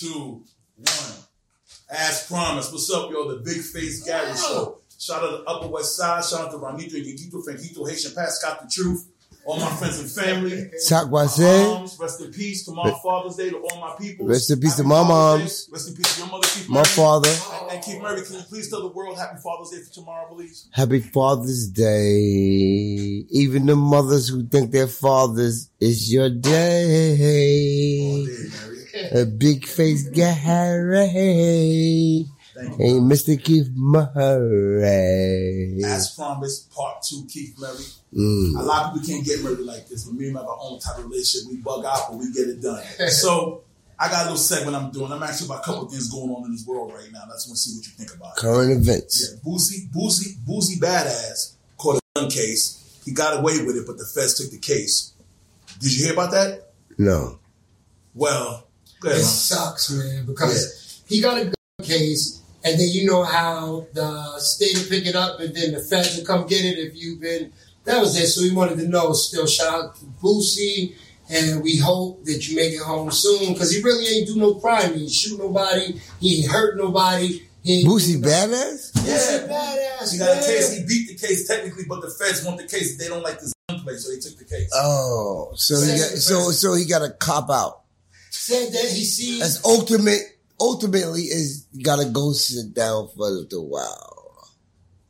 two, one. As promised, what's up, yo? The Big Face Gary Show. Shout out to Upper West Side. Shout out to Ranito and Yagito, Franquito, Haitian Pascal, the truth. All my friends and family. Chakwase. Moms, rest in peace to my Father's Day to all my people. Rest in peace to my Father's moms. Day. Rest in peace to your mother, Keith My Murray. father. And, and Keith Murray, can you please tell the world Happy Father's Day for tomorrow, please? Happy Father's Day. Even the mothers who think their fathers, it's your day. A big face Gary. Thank you. Hey, Mr. Keith Murray. As promised, part two, Keith Murray. Mm. A lot of people can't get married like this, but me and my own type of relationship. We bug out, but we get it done. so I got a little segment I'm doing. I'm actually about a couple of things going on in this world right now. Just want to see what you think about it. Current events. Yeah, Boosie, Boosie, Boosie Badazz caught a gun case. He got away with it, but the feds took the case. Did you hear about that? No. Well. It man. sucks, man, because he got a gun case, and then you know how the state will pick it up, and then the feds will come get it if you've been. That was it. So we wanted to know. Still, shout out to Boosie, and we hope that you make it home soon because he really ain't do no crime. He ain't shoot nobody. He ain't hurt nobody. He ain't Boosie Badazz? Boosie Badazz. He got a case. He beat the case technically, but the feds want the case. They don't like this gun play, so they took the case. Oh, so he got so so he got a cop out. Said that he sees. That's ultimate. Ultimately, is gotta go sit down for a little while.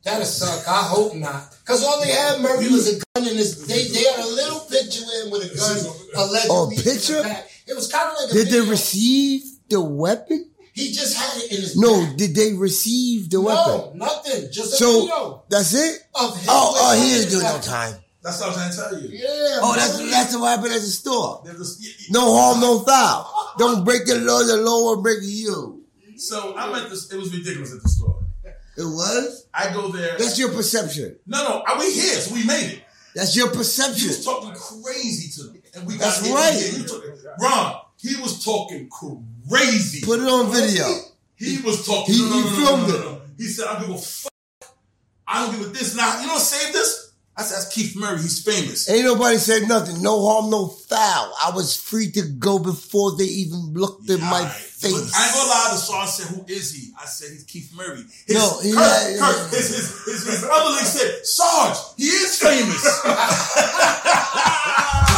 That'll suck. I hope not. Because all they had, Murphy, was a gun in his. They, they had a little picture with him with a gun allegedly. Oh, in picture? It was kind of like a Did they receive the weapon? He just had it in his No, back. did they receive the No, weapon? nothing. Just a So video that's it. of him. Oh, oh, he ain't doing no time. That's what I was trying to tell you. Yeah. Oh, that's Murphy. that's what happened at the store. There's this- No harm, no foul. Don't break the law. The law will break you. So I'm at this. It was ridiculous at the store. It was. I go there. That's your perception. no, no. I, we here, so we made it. That's your He perception. was talking crazy to me, and we got That's hit right. again. He was talking- Ron, he was talking crazy. Put it on video. He was talking. He- no, no, he no, no, filmed no, it. no, no. He said, "I don't give a fuck. I don't give a this. Now you know what saved this." I said, "That's Keith Murray. He's famous." Ain't nobody said nothing. No harm, no foul. I was free to go before they even looked in my face. I ain't gonna lie. The star said, "Who is he?" I said, "He's Keith Murray." His, No, he- yeah, yeah. his, his, his, his other league said, "Sarge, he is famous." Cause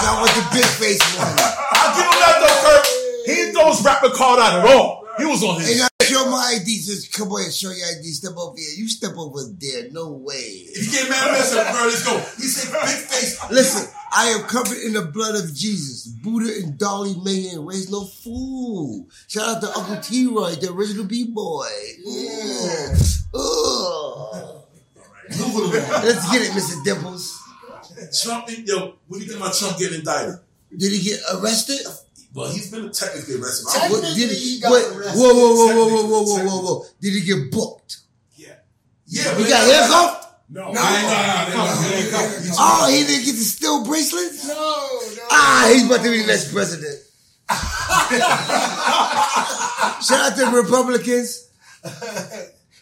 I was the big face one. I'll give him that though, Kurt. He didn't throw rapper card out at all. He was on his. Show my ID. Just come on and show your ID. Step over here. You step over there. No way. If you get mad I bro, let's go. He said, big face. Listen, I am covered in the blood of Jesus. Buddha and Dolly May ain't raised no fool. Shout out to Uncle T Roy, the original B boy. Let's get it, Mr. Dimples. Trump, yo, what do you think about Trump getting indicted? Did he get arrested? Well, he's been technically arrested. I Technically, would- What, did he he? got What, arrested. whoa, whoa, whoa, whoa, whoa, whoa, whoa, whoa, whoa! Did he get booked? yeah. Yeah, He but got they- handcuffed? No, no, no, no. Oh, he didn't get the steel bracelets? No, no. Ah, he's about to be the next president. Shout out to the Republicans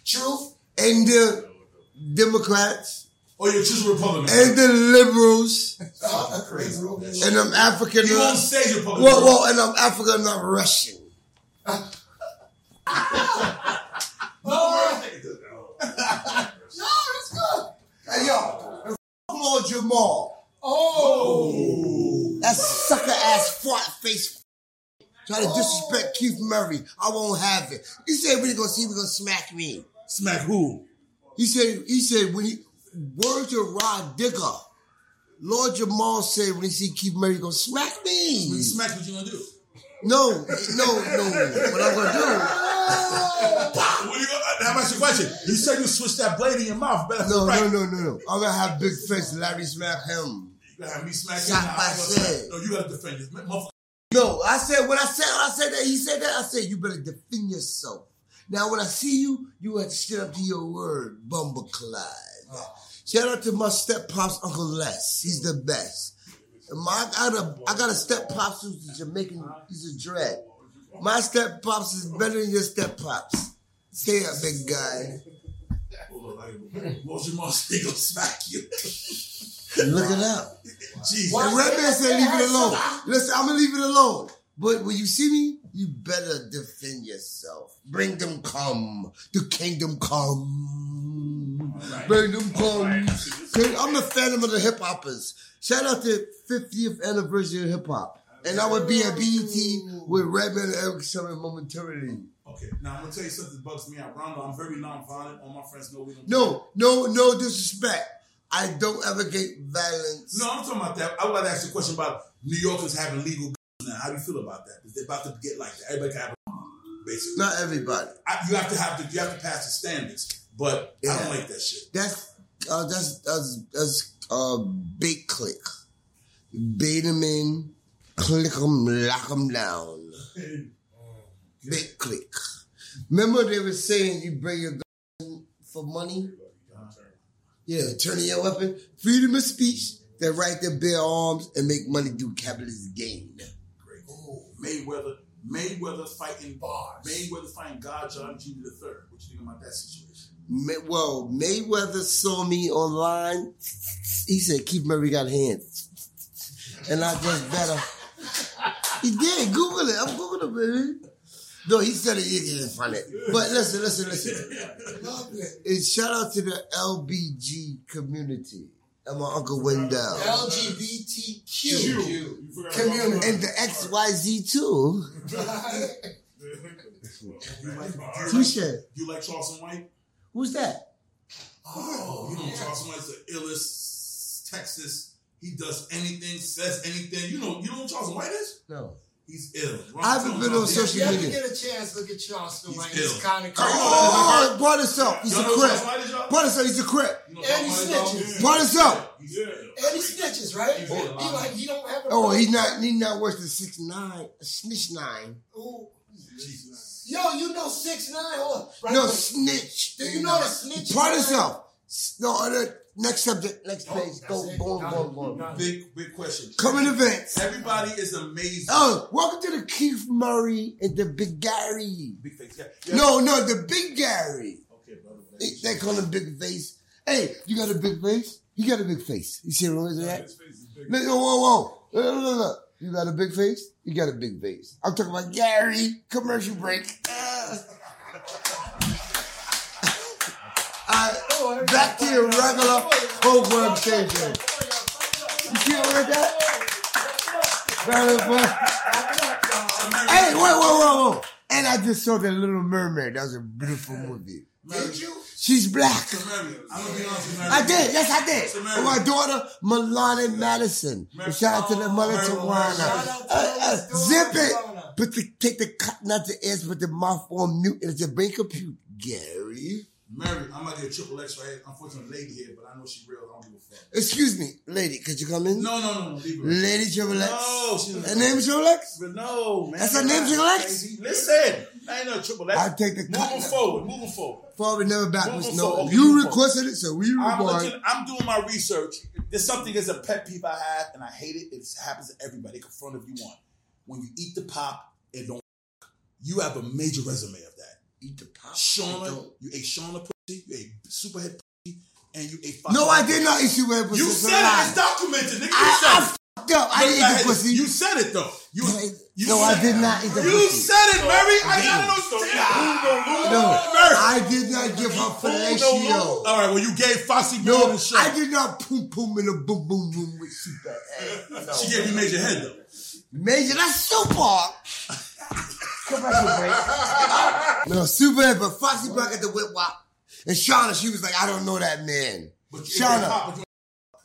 Truth. and the Democrats Oh, you're choosing Republican. and the liberals Oh, crazy. and I'm African. He won't say Republican. Well, well, and I'm African, not Russian. No, no, that's good. Hey, yo, and f- Lord Jamar. Oh. That sucker ass fart face try to disrespect oh. Keith Murray. I won't have it. He said when he gonna see me gonna smack me. Smack who? He said he said when he word to Rah Digga. Lord Jamar said when he see Keith Murray he gonna smack me. When you smack, what you gonna do? No, no, no. What I'm gonna What you gonna, how much your question? You said you switch that blade in your mouth. Better do? No, right. no, no, no, no. I'm gonna have big face. Larry smack him. You gotta have me smack him now. by I ain't gonna said. smack- No, you gotta defend this. Motherfucker, No, I said when I said I said that he said that I said you better defend yourself. Now when I see you, you have to stand up to your word, Bumble Clyde. Shout out to my step pops Uncle Les. He's the best. And my, I got a I got a step pops who's a Jamaican. He's a dread. My step pops is better than your step pops. Stay up, big guy. Like, Lord Jamar still gonna smack you. Look it up. Jesus. And Redman said leave it alone. Listen, I'm gonna leave it alone. But when you see me, you better defend yourself. Bring them come. The kingdom come. Bring them I'm a fan of the hip hoppers. Shout out to 50th anniversary of hip hop. And I would be at BET with Redman and Erick Sermon momentarily. Okay, now I'm gonna tell you something that bugs me out. Rondo, I'm very non-violent. All my friends know we don't. No, no, no disrespect. I don't advocate violence. No, I'm talking about that. I would like to ask you a question about New Yorkers having legal guns now. How do you feel about that? Is they're about to get like that? Everybody can have a gun, basically. Not everybody. I, you have to have to you have to pass the standards, but I don't like that shit. That's uh, that's that's that's uh big click. Bait them in, click them, lock them down. Big click. Remember they were saying you bring your gun for money? Yeah, turning your weapon. Freedom of speech. They right there, bear arms and make money through capitalist gain. Great. Oh, Mayweather, Mayweather fighting bars. Mayweather fighting God John Jr. the third. What you think about that situation? May, well, Mayweather saw me online. He said Keith Murray got hands. And I just better. He did. Google it. I'm Googling it, baby. No, he said it. He didn't find it. But listen, listen, listen. And shout out to the LBG community and my Uncle Wendell. LGBTQ community. And the XYZ too. You like, Touche. you like Charleston White? Who's that? Oh, you know Charleston White's the illest Texas. He does anything, says anything. You know, you know who Charleston White is? No. He's ill. I haven't been on social media. You ever get a chance, look at Charleston White. ill. He's kind of Come crazy. Oh, part himself. He's a Y'all know crip. White is, y'all? Part himself. He's a crip. You know And he Charleston White is, snitches. y'all? Part himself. And he snitches, right? He's He like he don't have a Oh, he not he not worse than six nine, snitch nine. Ooh. Jesus. Yo, you know six nine? Hold on. Right No quick. snitch. Do you know the snitch? Part nine? himself. No, other next subject, next Oh, page. that's Go, it. go, Got go, go. Big, big question. Coming events. Everybody is amazing. Oh, welcome to the Keith Murray and the Big Gary. Big face. Yeah. yeah. No, no, the Big Gary. Okay, brother. They, they call him Big Face. Hey, you got a big face? He got a big face. You see what I'm saying? His face is big. Look, whoa, whoa, whoa. Look, look, look, look. You got a big face? You got a big face. I'm talking about Gary. Commercial break. All right, back to your regular program station. You see what I that? Very fun. Hey, whoa, whoa, whoa, whoa. And I just saw The Little Mermaid. That was a beautiful movie. Did you? She's black. I'm gonna be honest. I did. Yes, I did. My daughter, Milana Madison. Shout out to the mother, Mary- Tawana. Shout out to her daughter, zip it. Put the, take the cotton out the ears, put the mouth on mute, and it's a brain compute. Gary. Mary, I'm gonna get a triple X right here. Unfortunately, lady here, but I know she's real. I don't give a fuck. Excuse me, lady, could you come in? No, no, no, no. Leave her. Lady Triple X. No, she's Her name is Triple X? But no, man. That's her name, Triple X? Listen, I ain't no triple X. I'll take the Moving cotton. forward, moving forward. Forward, never backwards. No, forward. Okay, you requested it, so we I'm, looking, I'm doing my research. There's something as a pet peeve I have, and I hate it. It happens to everybody. Can front of you one. When you eat the pop, it don't. You have a major resume of that. Eat the pop. Shauna, you ate Shauna pussy, you ate superhead pussy, and you ate. No, I did not eat you with pussy. You said it. It's documented. Nigga, you I, said it. fucked up. I No, didn't eat the pussy. You said it though. You, you no, said I did not eat the You pussy. said it, Mary. I got it on No, I did not give her fellatio. All right, well, you gave Foxy No, the show. I did not poom poom in a boom boom boom with super. No. She gave you major head though. Major, that's super. Commercial break. no, super, but Foxy Brown got the whip wop. And Shauna, she was like, I don't know that man. But Shauna. ate pop, but you-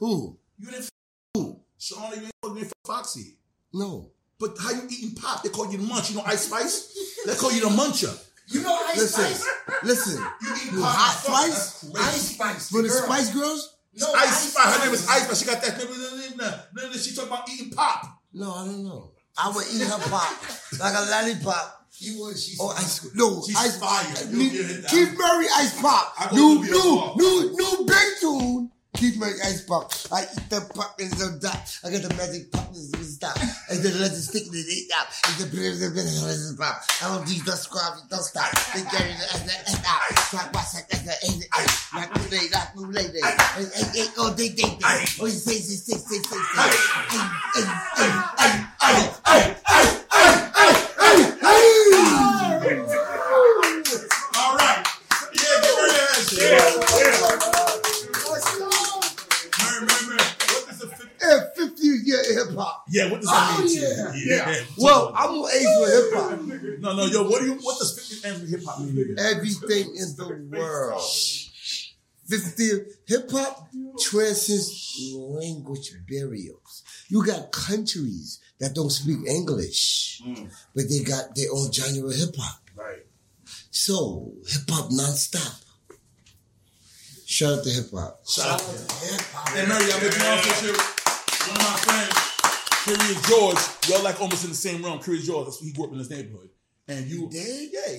Who? You didn't. Who? Shauna, you ain't fucking for Foxy. No. But how you eating pop? They call you the munch. You know Ice Spice? They call you the muncher. You know Ice Listen, Spice? listen. You eat You pop. hot Spice? that's. Ice Spice. For the girl. Spice Girls? No, Ice Spice. Her name is Ice Spice. She got that. Then she talking about eating pop. No, I don't know. I would eat her pop like a lollipop. You was. She's Oh, ice no, She's ice fire. You'll New- get it down. Keith Murray ice pop. New, to new, new, new big tune. Keith Murray ice pop. I eat the pop and so that. I get the magic pop and so stop. And then let it stick and eat up. And the blah, blah, blah, blah, pop. I don't do the scrub, don't stop. They carry the and the and out. Talk about sex and the the and. Like new lady, like new lady. And and and oh they they they. Oh you say say say say say say. Ay ay ay ay ay ay ay ay. man, man, man. What is the 50? Yeah, 50 year hip hop. Yeah, what does Oh, that mean yeah. to you? Yeah. Well, I'm on age with hip hop. No, no, yo, what do you? What does 50 ends with hip hop mean? to you? Everything in the world. 50 hip hop transcends language barriers. You got countries that don't speak English, mm. but they got their own genre of hip hop. Right. So hip hop nonstop. Shout out to hip hop. Shout out to. Hip hop. Hey, Mary, I'm with sure. One of my friends, Curious George. Y'all like almost in the same room. Curious George. That's he grew up in this neighborhood. And you, Did? yeah,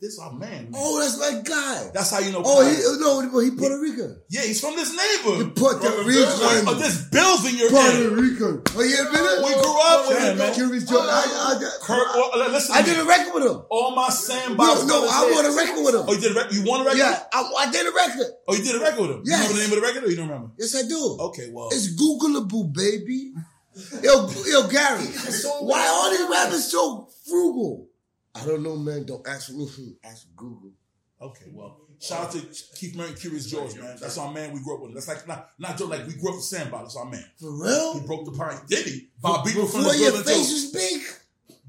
this our man. man. Oh, that's my guy. That's how you know. Oh, he, no, but he Puerto Rican. yeah, he's from this neighborhood. Puerto oh, Rican. Oh, there's bills in your Puerto. Rican. Oh, yeah, man. We grew up with him, man. Curious George. I, I, I, well, listen. I did a record with him. All my sandbox. No, no, I want a record with him. Oh, you did a record? You want a record? Yeah, I, I did a record. Oh, you did a record with him? Yes. You remember the name of the record or you don't remember? Yes, I do. Okay, well. It's Googleable, baby. Yo, yo, Gary, why all these rappers so frugal? I don't know, man. Don't ask me. Ask Google. Okay, well, shout out to Keith Murray and Curious George, man. That's our man we grew up with. That's like not not just like we grew up with Sandbox. That's our man. For real? He broke the pine. Did he? Bob Beaver from the Before your face too. was big?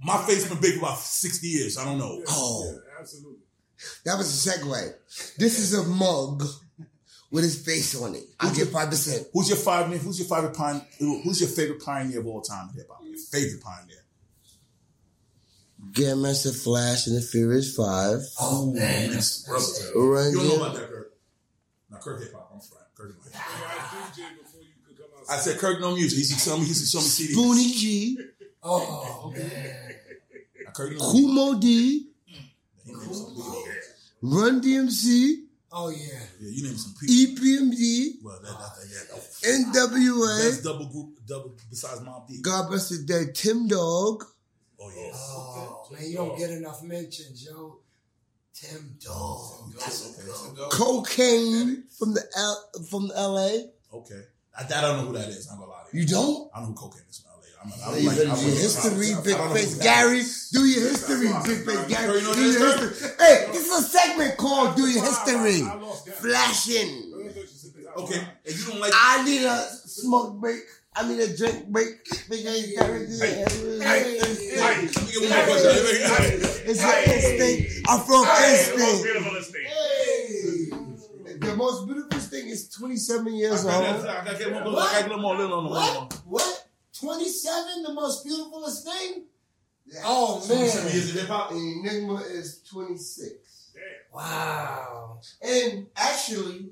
My face been big for about sixty years. I don't know. Oh, Absolutely. that was a segue. This is a mug with his face on it. I get 5%. Who's your five? Who's your favorite pioneer? Who's your favorite pioneer of all time in hip hop? Your favorite pioneer? Grandmaster Flash and the Furious Five. Oh man. Yes, that's- Run You don't know about that, Kirk. Now, Kirk hip hop. I'm sorry, Kirk. hip hop. You got DJ before you could come I said Kirk no music. He used to show me. He used to show me CDs. Spoonie G. Oh man. Now, Kirk no music. Kool Moe Dee. He named some people. Run DMC. Oh yeah. Yeah, you named some E people. EPMD. Well, that, that, that, yeah. That's NWA. double group, double besides Mobb Deep. God bless the dead Tim Dog. Oh yeah. Oh, oh man, you don't get enough mentions, yo. Tim Dog. That's a good one. Cocaine from the L from the LA. Okay. I, I don't know who that is. I'm gonna lie to you. You don't? I know who cocaine is from LA. I'm, I'm Hey, you like, I'm do your history, I- I big face Gary. Do your history, big face Gary. Do your history. Hey, this is a segment called Do Your History. I lost that. Flashing. Okay, and you don't like. I need a smoke break. I mean a drink break. Big face Gary. do your history. hey, Instinct. Let me get one more question. It's your instinct. I'm from instinct. The most beautiful thing is 27 years old. I gotta one more. I gotta get one more. Little one. What? What? 27, the most beautifulest thing? Oh man. years of hip hop. Enigma is 26. Wow. And actually,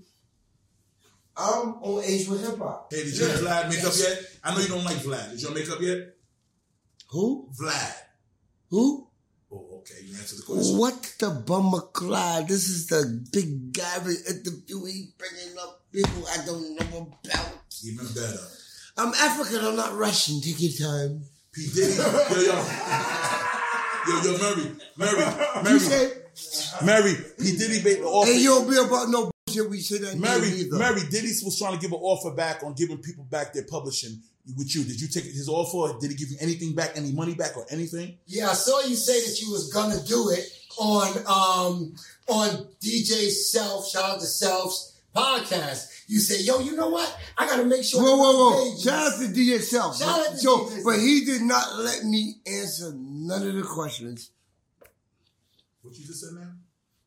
I'm on age with hip hop. Hey, did you and Vlad make up yet? I know you don't like Vlad. Did y'all make up yet? Who? Vlad. Who? Oh, okay. You answered the question. What the bummer Clyde? This is the big Gary interview. He bringing up people I don't know about. Even better. I'm African. I'm not Russian. Take your time. P Diddy. Yo, yo. Yo, yo, Mary. Mary. Mary. You Mary. say, Mary. P Diddy made the offer. hey, you don't be about no bullshit. We say that Mary, name either. Mary, Diddy was trying to give an offer back on giving people back their publishing with you. Did you take his offer? Did he give you anything back, any money back or anything? Yeah, I saw you say that you was gonna do it on um on DJ Self, shout out to Self's podcast. You say, yo, you know what? I gotta make sure. Whoa, whoa, whoa! Pages. Shout out to DJ Self. Shout out to so, DJ but he did not let me answer none of the questions. What you just said, man?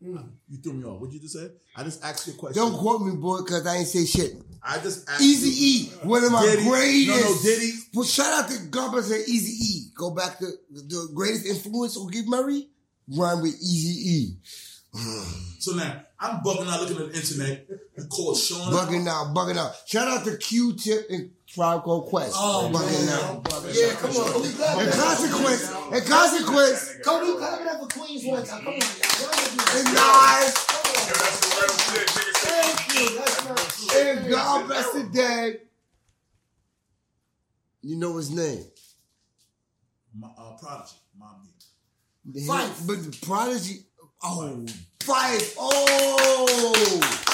Mm. You threw me off. What you just say? I just asked you a question. Don't quote me, boy, because I ain't say shit. I just asked Easy E, one of my Diddy. greatest. No, no, Diddy. Well, shout out to Garbage and Easy E. Go back to the greatest influence on Give Murray. Rhyme with Easy E. So now I'm bugging out looking at the internet. You called Sean. Bugging out, bugging out. Shout out to Q-Tip and Tribe Called Quest. Oh bugging man. out. Yeah, come on. Can we clap And consequence, and consequence, Come we clap it up for Queens one time. Come on. and guys, Yo, that's some real shit. Niggas say Thank you. And God bless the dead. You know his name. My, uh, Prodigy. Mom. Phife. But the Prodigy, oh, Phife, oh.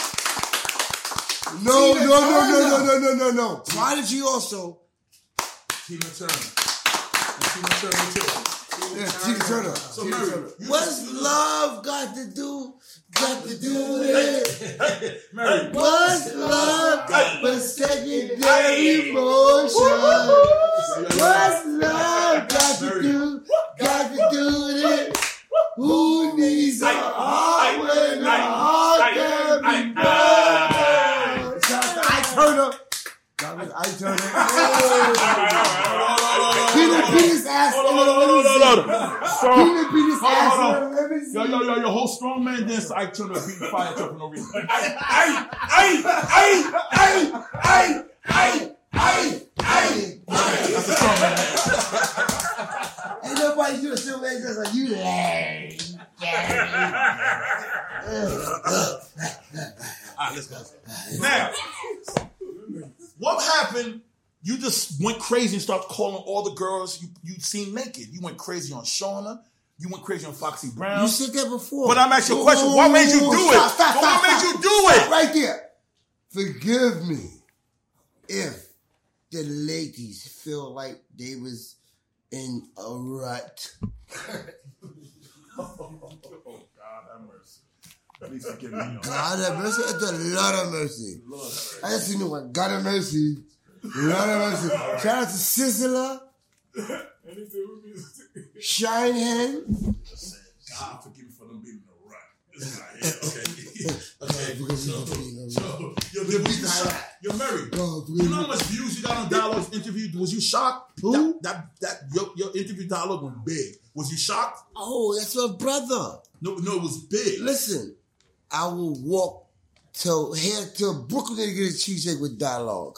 No, no, Tina no, no, no, Turner. no, no, no, no. Prodigy also. Tina Turner. And Tina Turner too. Yeah, Tina Turner. So Mary, you What's love got to do? Got to do with it. Mary, What's love but secondary emotion? What's love got to do? Yo, yo, your whole strong man dance Ike Turner beating fire truck for no reason. Ay, ay, ay, ay, ay, ay, ay, ay. That's a strong man. Ain't nobody doing so man just like you lame. All right, let's go. Now, what happened? You just went crazy and started calling all the girls you you seen naked. You went crazy on Shauna. You went crazy on Foxy Brown. You said that before. But I'm asking you a question. What made you do it? Stop, stop, But what stop, made stop. you do it? Right there. Forgive me if the ladies feel like they was in a rut. Oh God have mercy. Please forgive me. yo. God have mercy. It's a lot of mercy. I just seen the one. God have mercy. Lot of mercy. Shout out to Sizzla, Shinehead. God forgive me for them being in the rut. This guy, yeah, okay. okay. So, he's being a so, yo, yo, was you shocked? You're married. God, You know how much views you got on Dialogue's interview? Was you shocked? Who? That that, that your, your interview dialogue went big. Was you shocked? Oh, that's my brother. No, no, it was big. Listen, I will walk to here to Brooklyn to get a cheesecake with dialogue.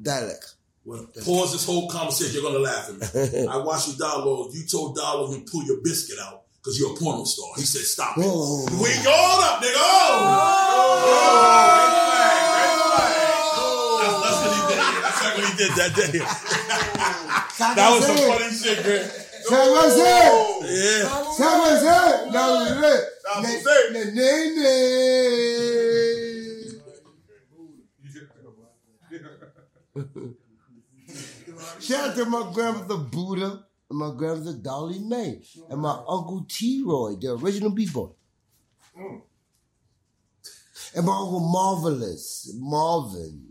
Dialect. Well, pause this whole conversation. You're gonna laugh at me. I watched your dialogue. You told dialogue you pull your biscuit out because you're a porno star. He said, "Stop it." Whoa. We hold up, nigga. Oh, That's, that's what he did. That's like what he did that day. That was some funny shit, Greg. Say what's it? Yeah. Say what's it? That was it. That was Na- it. na- na- na. Shout out to my grandmother Buddha and my grandmother Dolly Mae and my uncle T Roy, the original B-boy. Mm. And my uncle Marvelous, Marvin.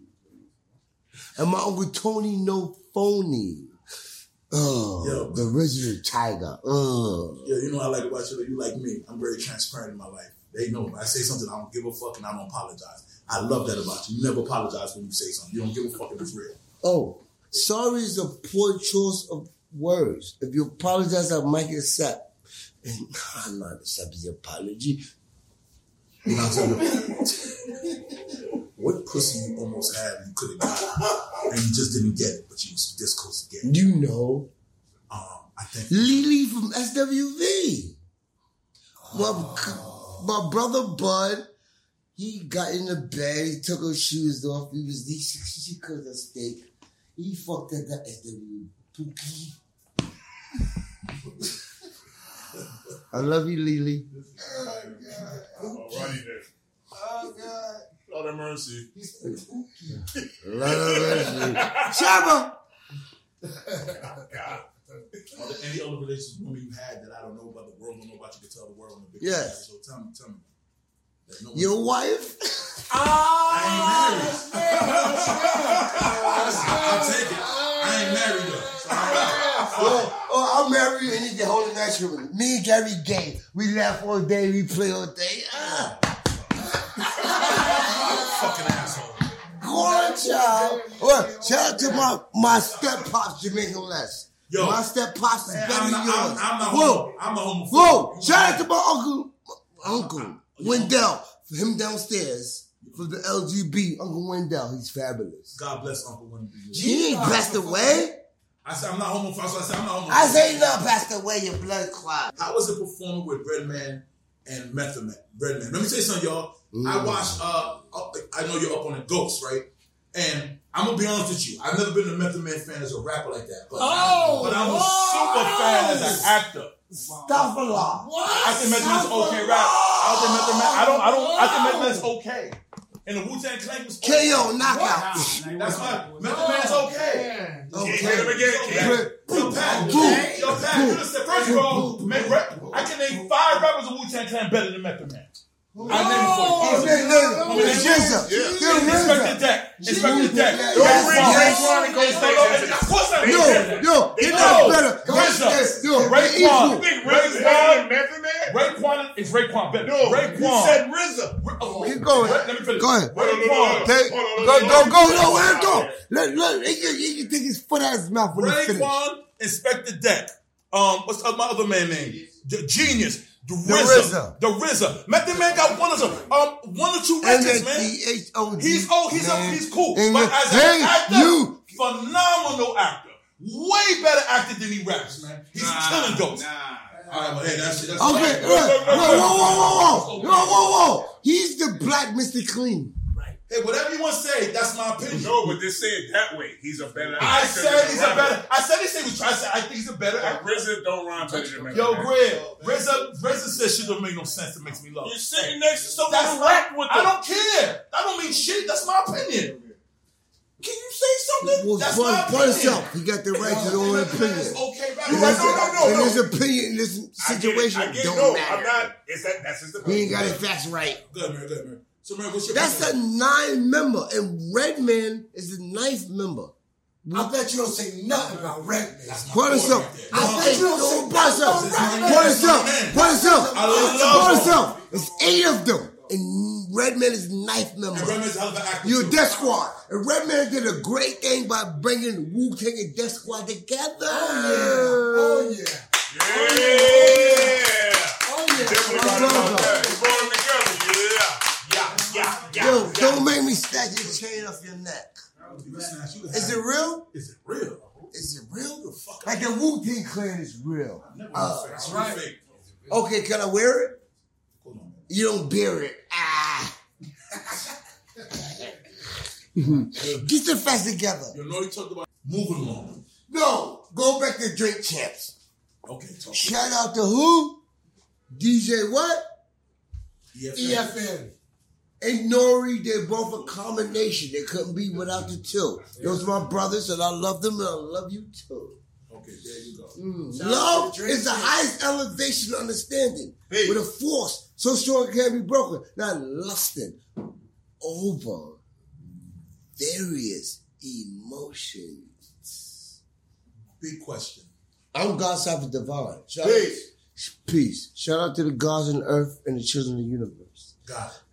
And my uncle Tony No Phony. Oh, Yo. the original Tiger. Uh. Oh. Yeah, you know I like about you. You like me. I'm very transparent in my life. They know if I say something, I don't give a fuck and I don't apologize. I love that about you. You never apologize when you say something. You don't give a fuck if it's real. Oh, sorry is a poor choice of words. If you apologize, I might accept. And I'm not accepting your apology. What I'm saying? what pussy you almost had and you could have got and you just didn't get it, but you was this close to getting it. You know, Um, I think Lily from SWV. My, my brother Bud, he got in the bed, he took her shoes off, he was, she, she cooked a steak. He fucked at that SWV. Pookie. I love you, Lily. Oh, Alrighty then. Oh, God. Lord have mercy. Love you. Shabba! Are there any other relationships women you had that I don't know about the world, don't know about you can tell the world on the big Yes. So tell me, tell me. No Your wife? I ain't married. I'll take it. I ain't married though. So I Oh, oh, I'll marry you and you get that shit with me. And Gary Gay, we laugh all day, we play all day. Ah, fucking asshole. go on, child. Well, shout out to my, my step pops, Jamaican Les. Yo. my step pops is better I'm than yours. I'm, I'm not Whoa. I'm not homophobic. whoa! Shout out to my uncle, uncle Wendell, for him downstairs for the LGB. Uncle Wendell, he's fabulous. God bless Uncle Wendell. He ain't passed away. I said I'm not homophobic. So I said I'm not homophobic. I say he not passed away. Your blood clot. How was it performing with Redman and Method Man? Redman. Let me tell you something, y'all. I Mm. watched. Uh, up- I know you're up on the Ghost, right? And I'm gonna be honest with you. I've never been a Method Man fan as a rapper like that, but, Oh, but I'm a super fan as an actor. Stop a lot. I think Method Man's okay rap. I think Method Man. I don't. I don't. I think Method Man's okay. And the Wu Tang Clan was okay. KO knockout. That's why Method Man's okay. Okay. Hit him again, King. Put, put Pat, yo, Pat, you understand? First of all, rap- I can name five rappers of Wu Tang Clan better than Method Man. I name it for you. It's GZA. Inspectah Deck. Inspectah Deck. Don't bring Raekwon and Golden State. Of course I Yo, yo, it knows better. GZA. Yo, Ray Quan. You think Raekwon and Method Man? Raekwon is Raekwon better. No, Raekwon. You said RZA. Oh, Keep going. Let me finish. Go ahead. Raekwon. Go, go, go, no, let him go. Let, let, he, he can take his foot out of his mouth when he finishes. Ray Quan, Inspectah Deck. Um, what's my other man name? Genius. The RZA. The RZA. Method Man got one of them, um, one or two records, man. He's oh, he's man. A, he's cool, and but as an actor, you. phenomenal actor, way better actor than he raps, man. He's nah, killing those. Nah. All right, but hey, that's, that's okay, right. whoa, whoa, whoa, whoa, whoa, whoa, whoa, whoa! He's the black Mr. Clean. Hey, whatever you want to say, that's my opinion. No, but they say it that way. He's a better I said he's a better. I said he said he was trying to say. I think he's a better And actor. RZA don't rhyme better than Yo, Man. Greg, RZA, RZA says shit don't make no sense. It makes me love. You're sitting next to someone That's who rap with I don't care. That don't mean shit. That's my opinion. Can you say something? Well, That's for, my for opinion. himself, he got the right to his own opinion. Okay, right. And right, his, no, no, no, and his opinion in this I get it. situation I get it. don't No, matter. I'm not. It's that. That's his opinion. He ain't got his facts right. Good man, good man. So man, what's your That's a nine member, and Redman is the ninth member. I bet you don't say nothing about Redman. Point us up. I bet you don't say Point us up. nothing about Point us up. Point us up. Point us up. It's eight of them, and Redman is ninth And member. Redman's hell of an actor. You're. Def Squad. And Redman did a great thing by bringing Wu Tang and Def Squad together. Oh yeah. Oh yeah. Oh yeah. Oh, Definitely right about that. Don't make me snatch your chain off your neck. You can snatch, you can Is it real? Is it real? Is it real? Like the Wu Tang Clan is real. Uh, That's right. Fake. okay, can I wear it? You don't bear it. Ah. Get the facts together. You know you talked about moving along. No, go back to Drink Champs. Okay, talk. Shout out to who? DJ what? EFN. EFN. And Nori, they're both a combination. They couldn't be without the two. Those are my brothers, and I love them, and I love you too. Okay, there you go. Mm. Love is the highest elevation of understanding. With a force so strong it can't be broken. Not lusting over various emotions. Big question. I'm God's Cypher Divine. Shout out- Peace. Peace. Shout out to the gods on earth and the children of the universe.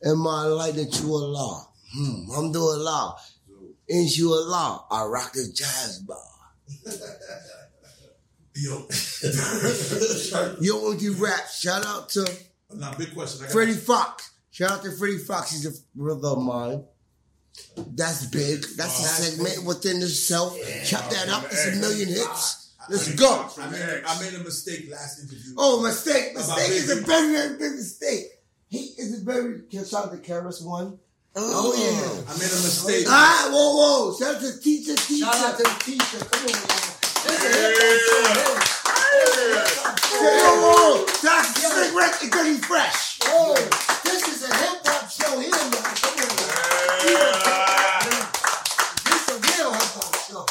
And my light that you Allah. Hmm. I'm doing Allah. Ain't you Allah? I rock the jazz bar. Yo. Yo, Uncle Rap. Shout out to now, big question. I Freddie Foxxx. Shout out to Freddie Foxxx. He's a brother of mine. That's big. That's a segment within itself. Chop that up. It's a million hits. Let's go. I made, I made a mistake last interview. Oh, mistake. Mistake is a very, very big mistake. He is a very. Shout out to KRS-One. Oh, yeah. I made a mistake. Ah, whoa, whoa. Shout out to teacher, teacher. Shout out to the teacher. Come on, man. This is a hip hop show Whoa, whoa, whoa. Shout out to Slick Rick and Dirty Fresh. here. Oh, this is a hip hop show here, man. Come on, man. This is a real hip hop show.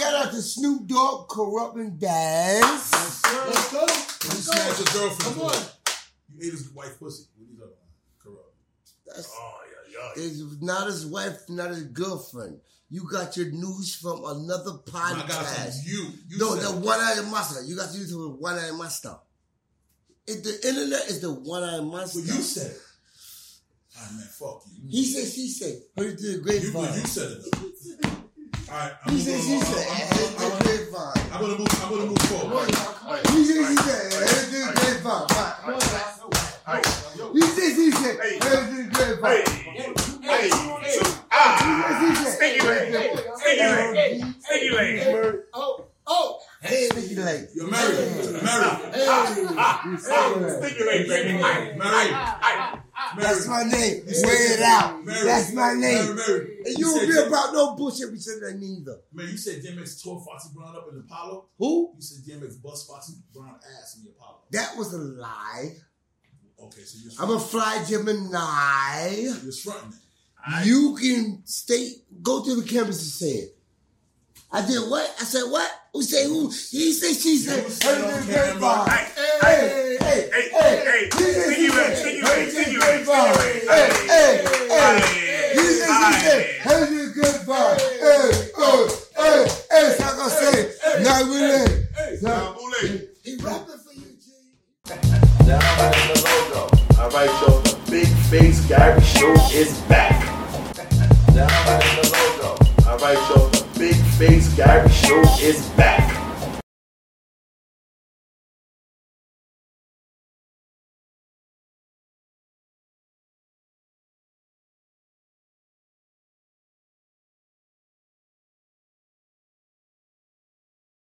Shout out to Snoop Dogg, Kurupt and Dance. Let's go. You Let's smashed go. your girlfriend. Come on. You ate his wife pussy. What these other ones? Kurupt. That's Oh, yeah, yeah. It's not his wife, not his girlfriend. You got your news from another I got it podcast. from you. You No, said the one eyed monster. You got to use the one eyed monster. If the internet is the one eyed monster. Well, you said it. All right, man, fuck you. He said, she said, heard it through the You, grapevine. well, you said it. though. All right, I'm He said, she said, heard it through I'm- the grapevine. I'm gonna move. I'm gonna move forward. He said, she said, heard it through the grapevine. Said, through the grapevine. Hey, hey, ah, sticky leg, sticky leg, sticky leg. Oh, oh. Hey, Sticky leg. You're married. Married. hey. Oh, sticky leg, baby. Married. That's my name. Wear it out. Married. That's my name. Married. married. And you don't be about no bullshit. We said that neither. Man, you said DMX tore Foxy Brown up in Apollo. Who? You said DMX bust Foxy Brown ass in the Apollo. That was a lie. Okay, so you're I'm a fly Gemini. you're fronting it. You can stay, go to the campus and say it. I did what? I said what? Who say who? He said she said. Heard it in the Hey, grapevine. hey, Hey, hey, hey, hey, hey, He said sing she you said. in, sing you Heard in, it sing in you the in, sing grapevine. you in. Hey, hey, hey. Hey, He said she said. hey. Heard it in the grapevine. Hey, oh, hey, hey. Right, y'all. The Big Face Gary Show is back. Down at the logo. All right, y'all. The Big Face Gary Show is back.